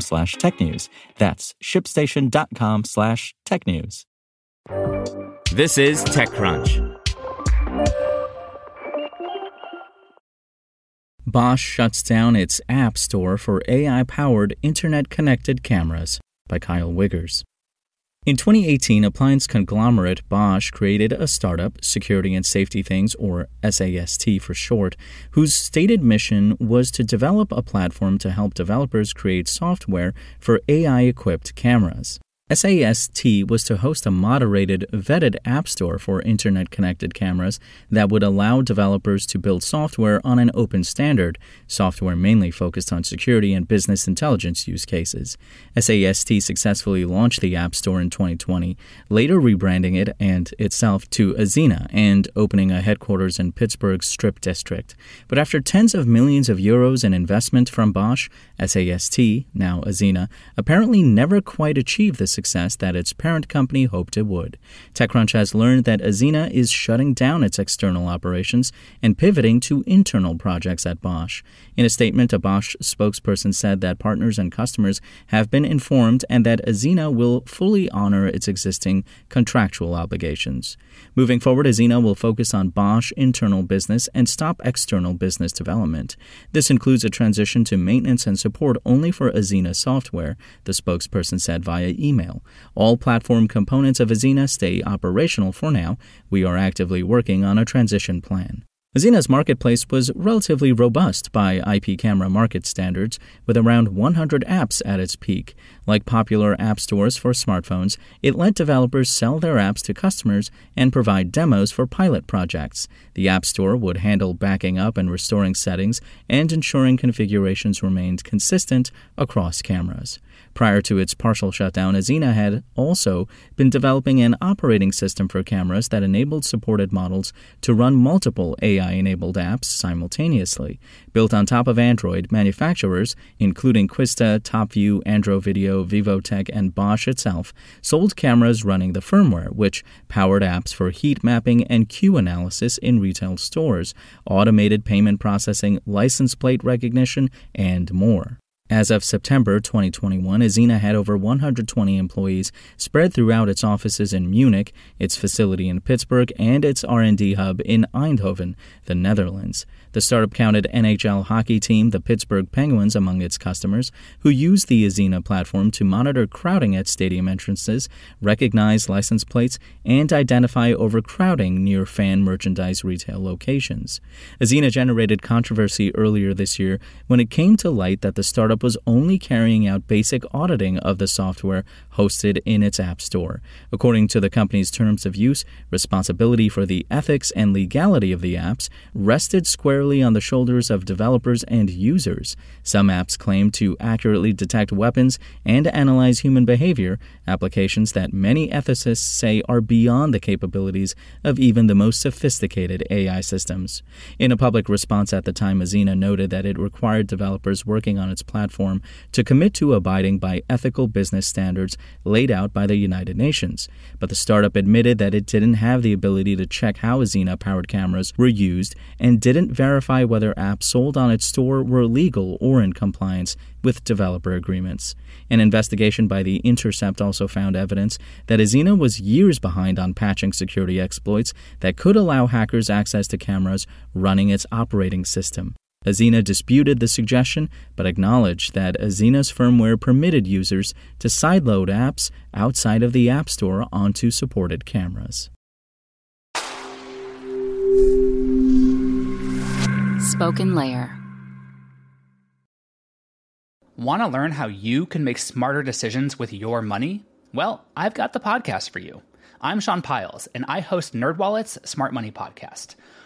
slash technews. That's shipstation.com slash technews. This is TechCrunch. Bosch shuts down its App Store for AI powered internet connected cameras by Kyle Wiggers. In 2018, appliance conglomerate Bosch created a startup, Security and Safety Things, or SAST for short, whose stated mission was to develop a platform to help developers create software for AI equipped cameras. SAST was to host a moderated, vetted app store for internet connected cameras that would allow developers to build software on an open standard, software mainly focused on security and business intelligence use cases. SAST successfully launched the App Store in 2020, later rebranding it and itself to Azena and opening a headquarters in Pittsburgh's Strip District. But after tens of millions of euros in investment from Bosch, SAST, now Azena, apparently never quite achieved the success that its parent company hoped it would. TechCrunch has learned that Azena is shutting down its external operations and pivoting to internal projects at Bosch. In a statement, a Bosch spokesperson said that partners and customers have been informed and that Azena will fully honor its existing contractual obligations. Moving forward, Azena will focus on Bosch internal business and stop external business development. This includes a transition to maintenance and support only for Azena software, the spokesperson said via email. All platform components of Azena stay operational for now. We are actively working on a transition plan. Azena's marketplace was relatively robust by IP camera market standards, with around 100 apps at its peak. Like popular app stores for smartphones, it let developers sell their apps to customers and provide demos for pilot projects. The App Store would handle backing up and restoring settings and ensuring configurations remained consistent across cameras. Prior to its partial shutdown, Azena had also been developing an operating system for cameras that enabled supported models to run multiple AI enabled apps simultaneously. Built on top of Android, manufacturers, including Qisda, TopView, Androvideo, Vivotek, and Bosch itself, sold cameras running the firmware, which powered apps for heat mapping and queue analysis in retail stores, automated payment processing, license plate recognition, and more. As of September 2021, Azena had over 120 employees spread throughout its offices in Munich, its facility in Pittsburgh, and its R&D hub in Eindhoven, the Netherlands. The startup counted NHL hockey team the Pittsburgh Penguins among its customers, who use the Azena platform to monitor crowding at stadium entrances, recognize license plates, and identify overcrowding near fan merchandise retail locations. Azena generated controversy earlier this year when it came to light that the startup was only carrying out basic auditing of the software hosted in its app store. According to the company's terms of use, responsibility for the ethics and legality of the apps rested squarely on the shoulders of developers and users. Some apps claim to accurately detect weapons and analyze human behavior, applications that many ethicists say are beyond the capabilities of even the most sophisticated AI systems. In a public response at the time, Azena noted that it required developers working on its platform to commit to abiding by ethical business standards laid out by the United Nations. But the startup admitted that it didn't have the ability to check how Azena powered cameras were used and didn't verify whether apps sold on its store were legal or in compliance with developer agreements. An investigation by The Intercept also found evidence that Azena was years behind on patching security exploits that could allow hackers access to cameras running its operating system. Azena disputed the suggestion, but acknowledged that Azena's firmware permitted users to sideload apps outside of the App Store onto supported cameras. Spoken Layer. Want to learn how you can make smarter decisions with your money? Well, I've got the podcast for you. I'm Sean Pyles, and I host NerdWallet's Smart Money Podcast.